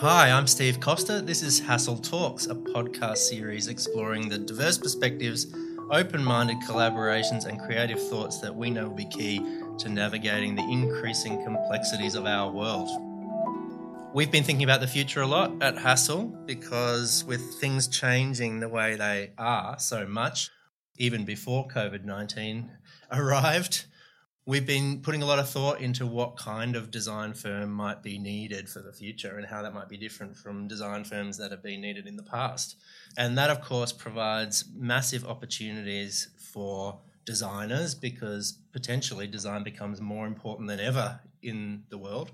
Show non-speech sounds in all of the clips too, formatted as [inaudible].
Hi, I'm Steve Coster. This is Hassell Talks, a podcast series exploring the diverse perspectives, open minded collaborations, and creative thoughts that we know will be key to navigating the increasing complexities of our world. We've been thinking about the future a lot at Hassell because, with things changing the way they are so much, even before COVID 19 arrived, we've been putting a lot of thought into what kind of design firm might be needed for the future and how that might be different from design firms that have been needed in the past. And that, of course, provides massive opportunities for designers because potentially design becomes more important than ever in the world.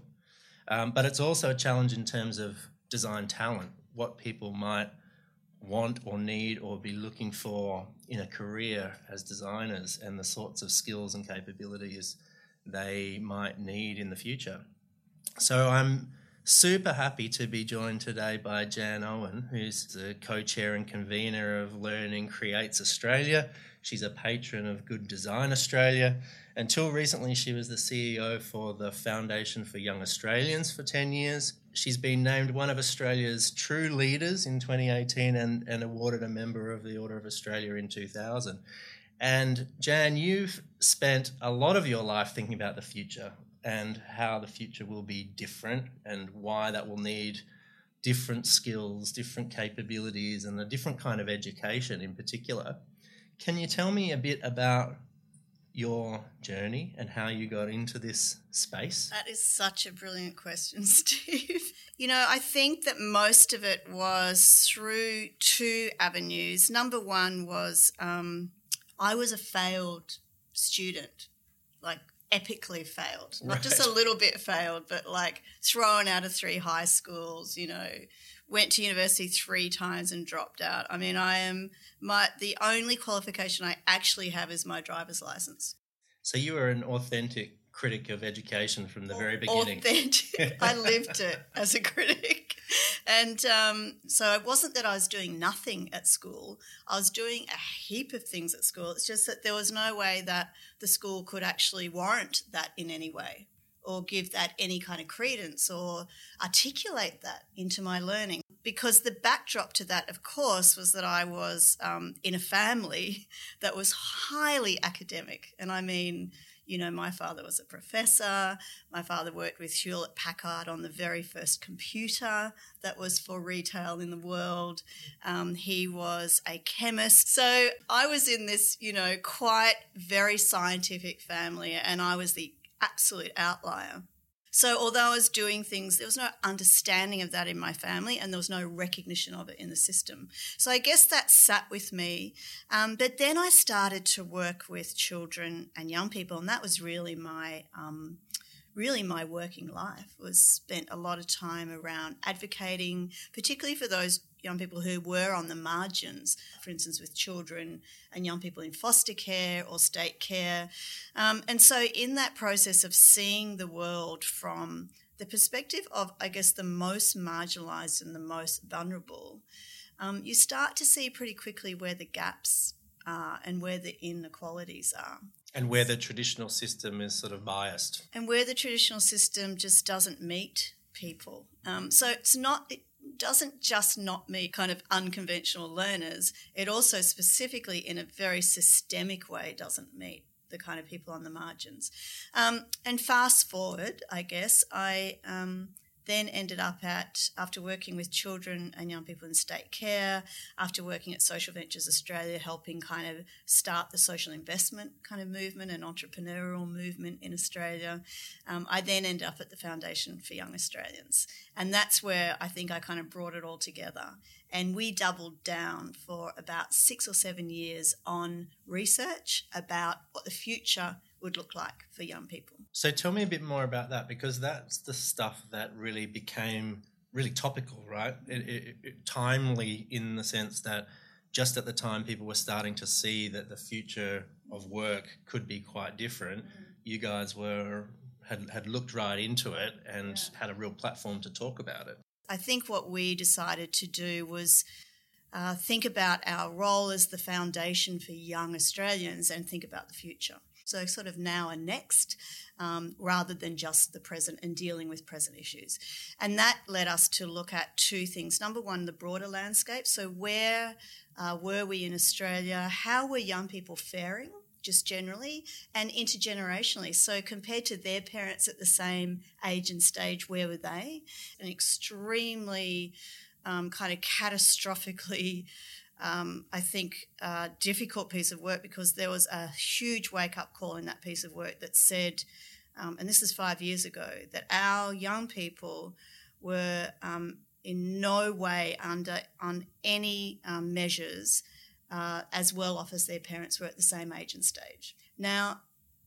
Um, but it's also a challenge in terms of design talent, what people might want or need or be looking for in a career as designers and the sorts of skills and capabilities they might need in the future. So I'm super happy to be joined today by Jan Owen, who's the co chair and convener of Learning Creates Australia. She's a patron of Good Design Australia. Until recently, she was the CEO for the Foundation for Young Australians for 10 years. She's been named one of Australia's true leaders in 2018 and, and awarded a member of the Order of Australia in 2000. And Jan, you've spent a lot of your life thinking about the future and how the future will be different and why that will need different skills, different capabilities, and a different kind of education in particular. Can you tell me a bit about your journey and how you got into this space? That is such a brilliant question, [laughs] Steve. You know, I think that most of it was through two avenues. Number one was um, I was a failed student, like epically failed, not right. just a little bit failed, but like thrown out of three high schools, you know, went to university three times and dropped out. I mean, I am my the only qualification I actually have is my driver's license. So you were an authentic critic of education from the very beginning. Authentic. [laughs] I lived it as a critic. And um, so it wasn't that I was doing nothing at school. I was doing a heap of things at school. It's just that there was no way that the school could actually warrant that in any way or give that any kind of credence or articulate that into my learning. Because the backdrop to that, of course, was that I was um, in a family [laughs] that was highly academic. And I mean, you know, my father was a professor. My father worked with Hewlett Packard on the very first computer that was for retail in the world. Um, he was a chemist. So I was in this, you know, quite very scientific family, and I was the absolute outlier. So, although I was doing things, there was no understanding of that in my family and there was no recognition of it in the system. So, I guess that sat with me. Um, but then I started to work with children and young people, and that was really my. Um, really my working life was spent a lot of time around advocating particularly for those young people who were on the margins, for instance, with children and young people in foster care or state care. Um, and so, in that process of seeing the world from the perspective of, I guess, the most marginalised and the most vulnerable, um, you start to see pretty quickly where the gaps are and where the inequalities are. And where the traditional system is sort of biased. And where the traditional system just doesn't meet people. Um, so it's not, doesn't just not meet kind of unconventional learners, it also specifically in a very systemic way doesn't meet the kind of people on the margins. Um, and fast forward, I guess, I um, then ended up at, after working with children and young people in state care, after working at Social Ventures Australia, helping kind of start the social investment kind of movement and entrepreneurial movement in Australia, um, I then ended up at the Foundation for Young Australians. And that's where I think I kind of brought it all together. And we doubled down for about six or seven years on research about what the future would look like for young people. So tell me a bit more about that because that's the stuff that really became really topical, right? It, it, it, timely in the sense that just at the time people were starting to see that the future of work could be quite different. Mm-hmm. You guys were had, had looked right into it and yeah. had a real platform to talk about it. I think what we decided to do was uh, think about our role as the foundation for young Australians and think about the future. So, sort of now and next, um, rather than just the present and dealing with present issues. And that led us to look at two things. Number one, the broader landscape. So, where uh, were we in Australia? How were young people faring? Just generally and intergenerationally. So, compared to their parents at the same age and stage, where were they? An extremely um, kind of catastrophically um, I think, a difficult piece of work because there was a huge wake up call in that piece of work that said, um, and this is five years ago, that our young people were um, in no way under on any um, measures uh, as well off as their parents were at the same age and stage. Now,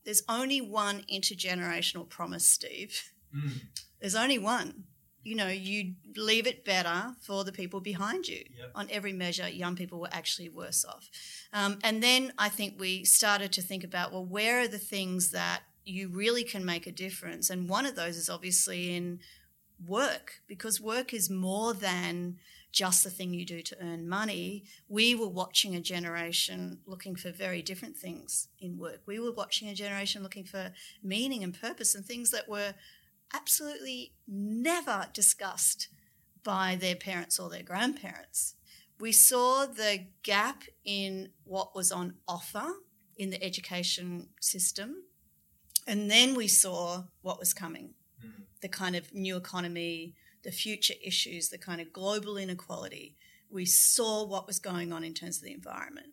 there's only one intergenerational promise, Steve. Mm. There's only one you know, you leave it better for the people behind you. Yep. On every measure, young people were actually worse off. Um, and then I think we started to think about, well, where are the things that you really can make a difference? And one of those is obviously in work, because work is more than just the thing you do to earn money. We were watching a generation looking for very different things in work. We were watching a generation looking for meaning and purpose and things that were absolutely never discussed by their parents or their grandparents. We saw the gap in what was on offer in the education system, and then we saw what was coming mm. the kind of new economy, the future issues, the kind of global inequality. We saw what was going on in terms of the environment.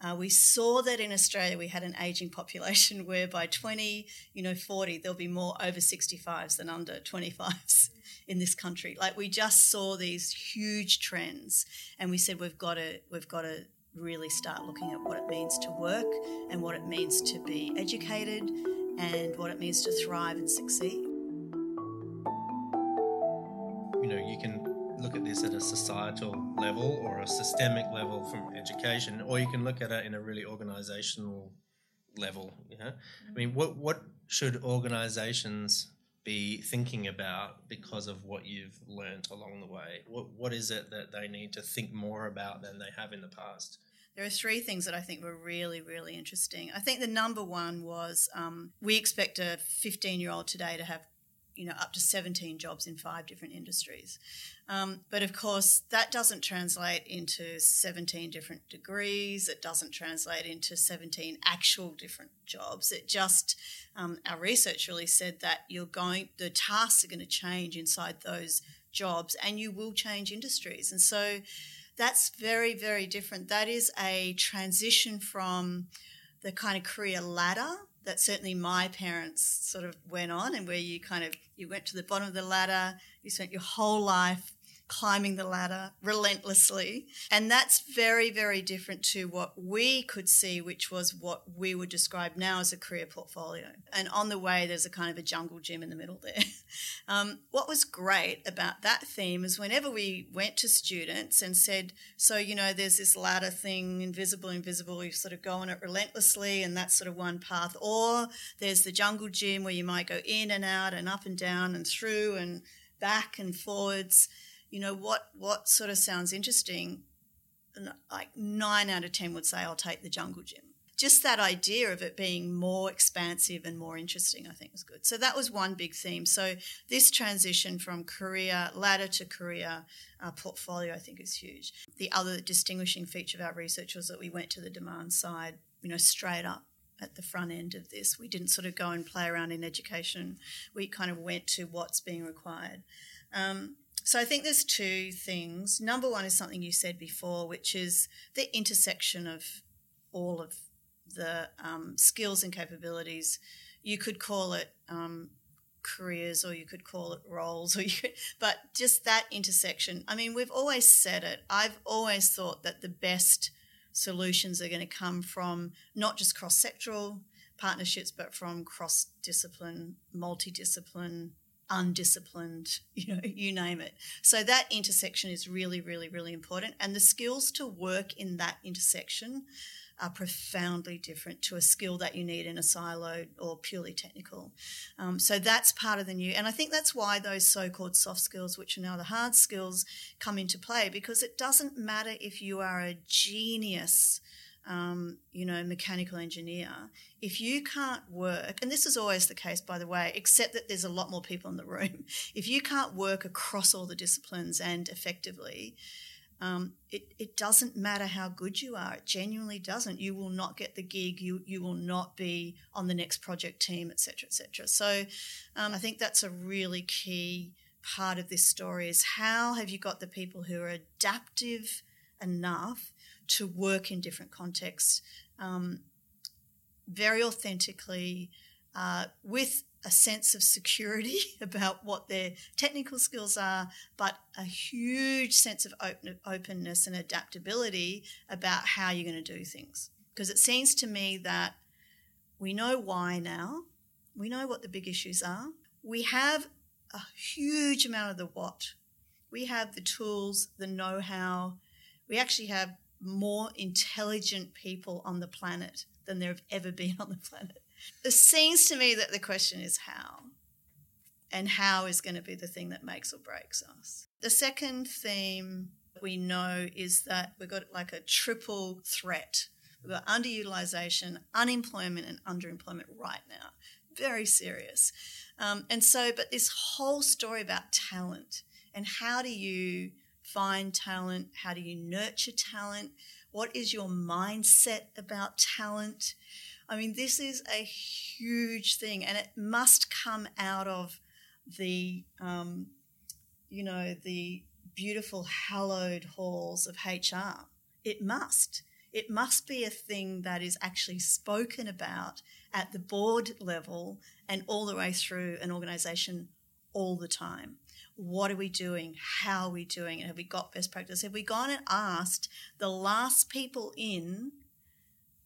Uh, we saw that in Australia we had an aging population [laughs] where by 20, you know, 40, there'll be more over 65s than under 25s in this country. Like we just saw these huge trends and we said we've got to we've got to really start looking at what it means to work and what it means to be educated and what it means to thrive and succeed. You know, you can look at this at a societal level or a systemic level from education, or you can look at it in a really organizational level. I mean, what what should organizations be thinking about because of what you've learned along the way? What what is it that they need to think more about than they have in the past? There are three things that I think were really, really interesting. I think the number one was um, we expect a 15 year old today to have you know up to 17 jobs in five different industries. Um, but of course that doesn't translate into 17 different degrees. It doesn't translate into 17 actual different jobs. It just um, our research really said that you're going the tasks are going to change inside those jobs and you will change industries. And so that's very very different. That is a transition from the kind of career ladder that certainly my parents sort of went on and where you kind of you went to the bottom of the ladder you spent your whole life climbing the ladder relentlessly. And that's very, very different to what we could see, which was what we would describe now as a career portfolio. And on the way, there's a kind of a jungle gym in the middle there. [laughs] Um, what was great about that theme is whenever we went to students and said, So, you know, there's this ladder thing, invisible, invisible, you sort of go on it relentlessly, and that's sort of one path. Or there's the jungle gym where you might go in and out and up and down and through and back and forwards you know what what sort of sounds interesting like nine out of ten would say i'll take the jungle gym. Just that idea of it being more expansive and more interesting i think was good. So that was one big theme. So this transition from career ladder to career uh, portfolio i think is huge. The other distinguishing feature of our research was that we went to the demand side you know straight up at the front end of this. We didn't sort of go and play around in education. We kind of went to what's being required. Um, so I think there's two things. Number one is something you said before, which is the intersection of all of the um, skills and capabilities. You could call it um, careers, or you could call it roles, or you could, but just that intersection. I mean, we've always said it. I've always thought that the best solutions are going to come from not just cross sectoral partnerships, but from cross discipline, multidiscipline undisciplined, [laughs] you know, you name it. So that intersection is really, really, really important. And the skills to work in that intersection are profoundly different to a skill that you need in a silo or purely technical. Um, so that's part of the new. And I think that's why those so called soft skills, which are now the hard skills, come into play because it doesn't matter if you are a genius um, you know, mechanical engineer, if you can't work, and this is always the case, by the way, except that there's a lot more people in the room, [laughs] if you can't work across all the disciplines and effectively, um, it, it doesn't matter how good you are. It genuinely doesn't. You will not get the gig. You you will not be on the next project team, etc., etc. So, um, I think that's a really key part of this story is how have you got the people who are adaptive enough to work in different contexts um, very authentically uh, with a sense of security [laughs] about what their technical skills are, but a huge sense of open, openness and adaptability about how you're going to do things. Because it seems to me that we know why now, we know what the big issues are, we have a huge amount of the what. We have the tools, the know how. We actually have more intelligent people on the planet than there have ever been on the planet. It seems to me that the question is how. And how is going to be the thing that makes or breaks us. The second theme we know is that we've got like a triple threat. We've got underutilization, unemployment, and underemployment right now. Very serious. Um, and so, but this whole story about talent and how do you find talent? How do you nurture talent? What is your mindset about talent? I mean, this is a huge thing, and it must come out of the, um, you know, the beautiful, hallowed halls of HR. It must. It must be a thing that is actually spoken about at the board level and all the way through an organization all the time. What are we doing? How are we doing it? Have we got best practice? Have we gone and asked the last people in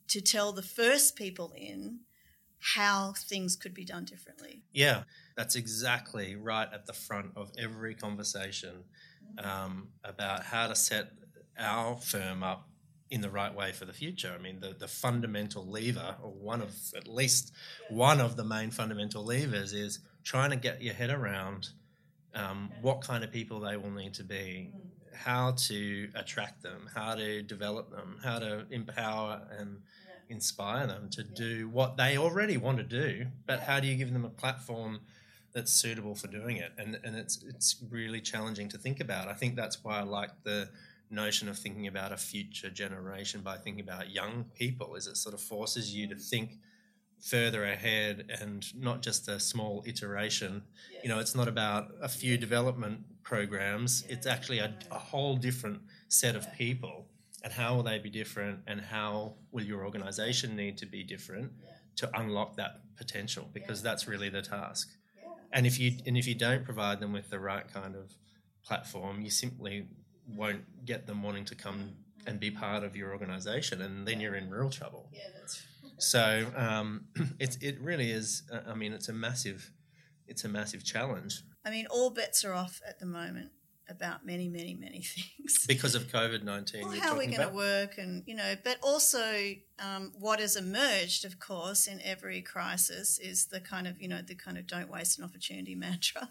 to tell the first people in how things could be done differently? Yeah, that's exactly right at the front of every conversation um, about how to set our firm up in the right way for the future. I mean, the, the fundamental lever, or one of at least one of the main fundamental levers, is trying to get your head around um, what kind of people they will need to be, how to attract them, how to develop them, how to empower and inspire them to do what they already want to do, but how do you give them a platform that's suitable for doing it? And and it's it's really challenging to think about. I think that's why I like the notion of thinking about a future generation by thinking about young people is it sort of forces you to think further ahead and not just a small iteration. Yeah. you know it's not about a few development programs. Yeah. it's actually a, a, whole different set of people. And how will they be different? And how will your organization need to be different to unlock that potential? Because that's really the task. And if you and if you don't provide them with the right kind of platform you simply won't get them wanting to come mm-hmm. and be part of your organization, and then you're in real trouble. Yeah, that's. So um, [clears throat] it it really is. Uh, I mean, it's a massive, it's a massive challenge. I mean, all bets are off at the moment about many, many, many [laughs] things because of COVID nineteen. Well, how are we going to work, and you know, but also um, what has emerged, of course, in every crisis is the kind of you know the kind of don't waste an opportunity [laughs] mantra.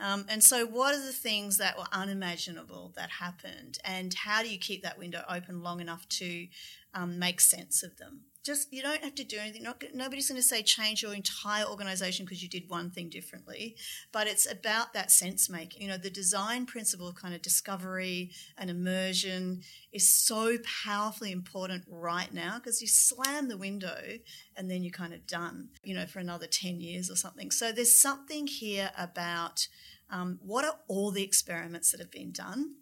Um, and so, what are the things that were unimaginable that happened, and how do you keep that window open long enough to um, make sense of them? Just you don't have to do anything. Not, nobody's going to say change your entire organization because you did one thing differently, but it's about that sense making. You know, the design principle of kind of discovery and immersion is so powerfully important right now because you slam the window and then you're kind of done. You know, for another ten years or something. So there's something here about um, what are all the experiments that have been done.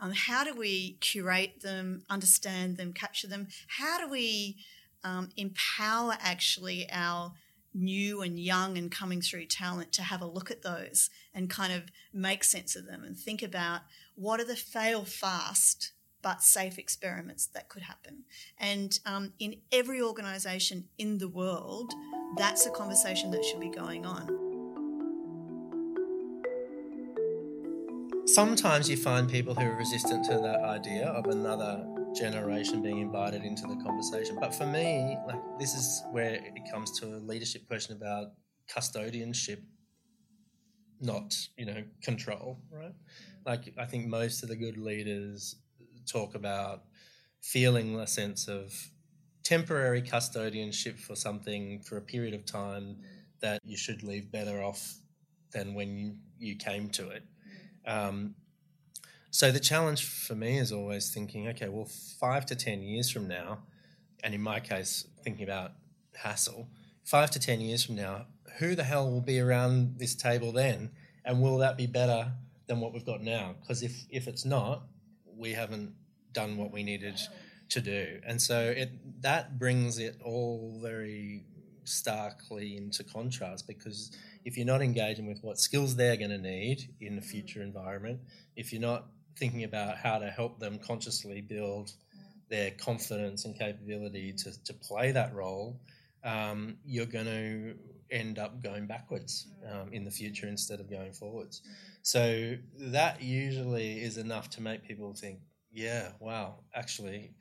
Um, how do we curate them, understand them, capture them? How do we um, empower actually our new and young and coming through talent to have a look at those and kind of make sense of them and think about what are the fail fast but safe experiments that could happen. And um, in every organization in the world, that's a conversation that should be going on. Sometimes you find people who are resistant to that idea of another generation being invited into the conversation. But for me, like this is where it comes to a leadership question about custodianship, not you know control, right? Like I think most of the good leaders talk about feeling a sense of temporary custodianship for something for a period of time that you should leave better off than when you, came to it. Um, so the challenge for me is always thinking, okay, well, five to 10 years from now, and in my case, thinking about Hassell, five to 10 years from now, who the hell will be around this table then? And will that be better than what we've got now? Because if, if it's not, we haven't done what we needed to do. And so it that brings it all very starkly into contrast because if you're not engaging with what skills they're going to need in the future environment, if you're not thinking about how to help them consciously build their confidence and capability to, to play that role, um, you're going to end up going backwards um, in the future instead of going forwards. So that usually is enough to make people think, yeah, wow, actually,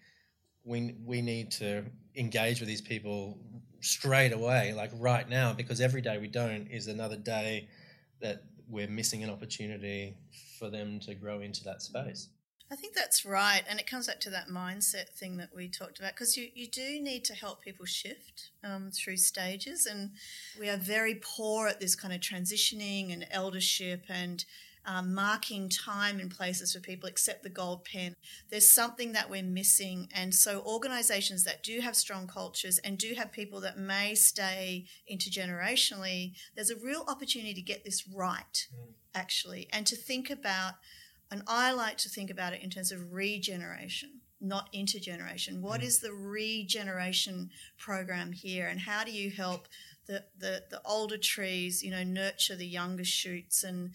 we, we need to engage with these people straight away, like right now, because every day we don't is another day that we're missing an opportunity for them to grow into that space. I think that's right. And it comes back to that mindset thing that we talked about because you, you do need to help people shift um, through stages. And we are very poor at this kind of transitioning and eldership and um, marking time and places for people except the gold pen. There's something that we're missing. And so, organizations that do have strong cultures and do have people that may stay intergenerationally, there's a real opportunity to get this right, mm. actually, and to think about, and I like to think about it in terms of regeneration not intergeneration. What mm. is the regeneration program here, and how do you help the, the, the older trees, you know, nurture the younger shoots and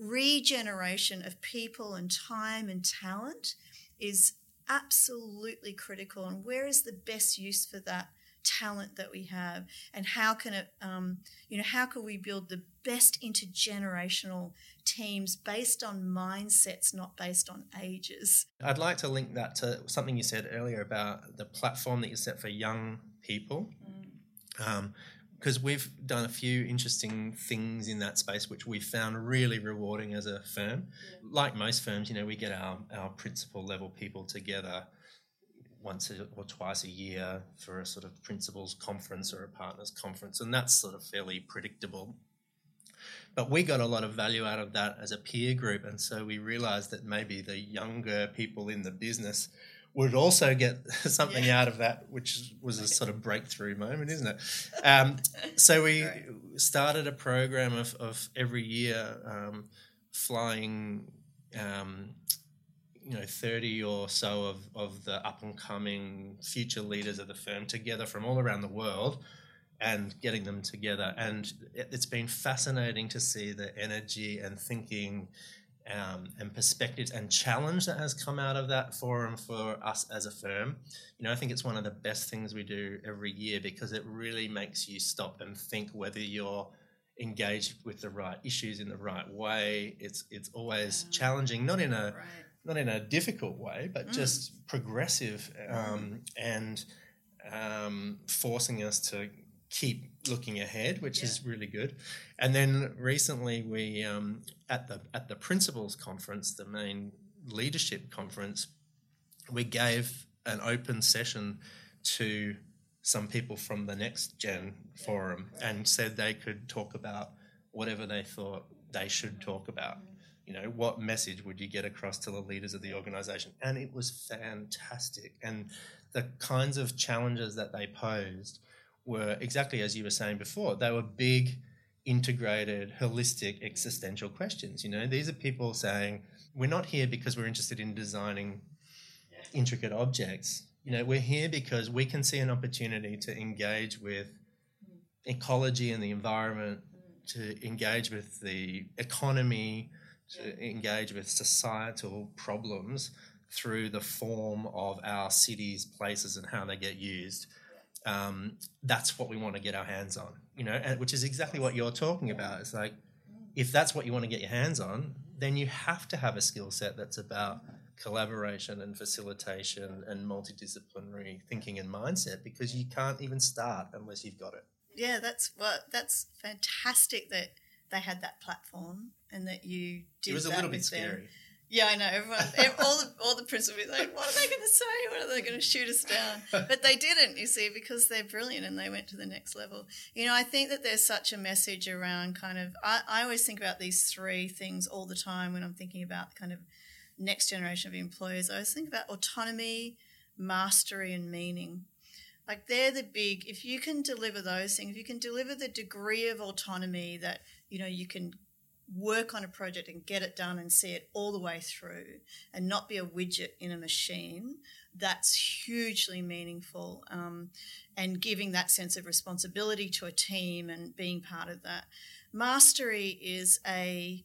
regeneration of people and time and talent is absolutely critical. And where is the best use for that talent that we have? And how can it, um, you know, how can we build the best intergenerational teams based on mindsets, not based on ages? I'd like to link that to something you said earlier about the platform that you set for young people. Mm. Um, because we've done a few interesting things in that space which we found really rewarding as a firm. Yeah. Like most firms, you know, we get our, our principal level people together once or twice a year for a sort of principals conference or a partners conference, and that's sort of fairly predictable. But we got a lot of value out of that as a peer group, and so we realized that maybe the younger people in the business would also get [laughs] something yeah. out of that, which was a sort of breakthrough moment, isn't it? Um, so we right. started a program of, of every year um, flying, um, you know, 30 or so of, of the up and coming future leaders of the firm together from all around the world and getting them together. And it's been fascinating to see the energy and thinking um, and perspectives and challenge that has come out of that forum for us as a firm. You know, I think it's one of the best things we do every year because it really makes you stop and think whether you're engaged with the right issues in the right way. It's it's always yeah. challenging, not in a right. not in a difficult way, but mm. just progressive um, and um, forcing us to keep looking ahead, which yeah. is really good. And then recently, we um, at the at the principals conference, the main leadership conference, we gave an open session to some people from the next gen forum and said they could talk about whatever they thought they should talk about. You know, what message would you get across to the leaders of the organization? And it was fantastic. And the kinds of challenges that they posed were exactly as you were saying before. They were big, integrated, holistic, existential questions. You know, these are people saying, we're not here because we're interested in designing intricate objects. You know, we're here because we can see an opportunity to engage with ecology and the environment, to engage with the economy, to engage with societal problems through the form of our cities, places, and how they get used um, that's what we want to get our hands on, you know, and, which is exactly what you're talking about. It's like, if that's what you want to get your hands on, then you have to have a skill set that's about collaboration and facilitation and multidisciplinary thinking and mindset because you can't even start unless you've got it. Yeah, that's what that's fantastic that they had that platform and that you did. It was a little bit scary. Yeah, I know. Everyone, all the all the principals be like, "What are they going to say? What are they going to shoot us down?" But they didn't. You see, because they're brilliant and they went to the next level. You know, I think that there's such a message around kind of. I, I always think about these three things all the time when I'm thinking about kind of next generation of employers. I always think about autonomy, mastery, and meaning. Like they're the big. If you can deliver those things, if you can deliver the degree of autonomy that you know you can work on a project and get it done and see it all the way through and not be a widget in a machine, that's hugely meaningful. Um, and giving that sense of responsibility to a team and being part of that. Mastery is a,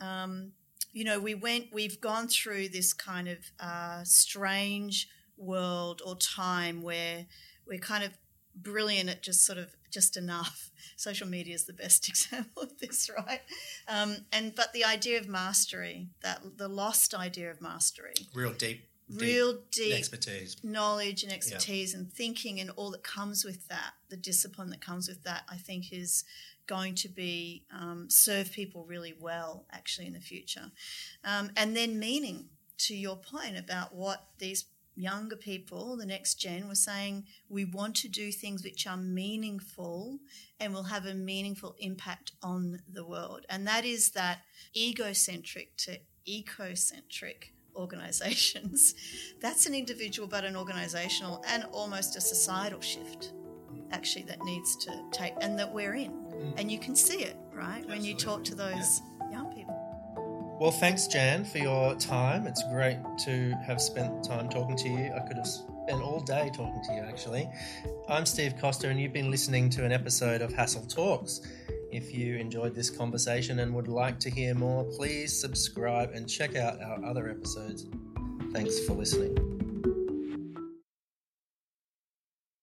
um, you know, we went, we've gone through this kind of uh, strange world or time where we're kind of brilliant at just sort of just enough. [laughs] Social media is the best [laughs] example of this, right? Um, and but the idea of mastery, that the lost idea of mastery, real deep, deep real deep expertise, knowledge and expertise, and thinking and all that comes with that, the discipline that comes with that, I think is going to be um, serve people really well actually in the future, um, and then meaning to your point about what these younger people, the next gen, were saying we want to do things which are meaningful and will have a meaningful impact on the world. And that is that egocentric to ecocentric organizations. [laughs] That's an individual but an organizational and almost a societal shift actually that needs to take and that we're in. Mm. And you can see it, right? Absolutely. When you talk to those yeah. Well, thanks, Jan, for your time. It's great to have spent time talking to you. I could have spent all day talking to you, actually. I'm Steve Coster, and you've been listening to an episode of Hassell Talks. If you enjoyed this conversation and would like to hear more, please subscribe and check out our other episodes. Thanks for listening.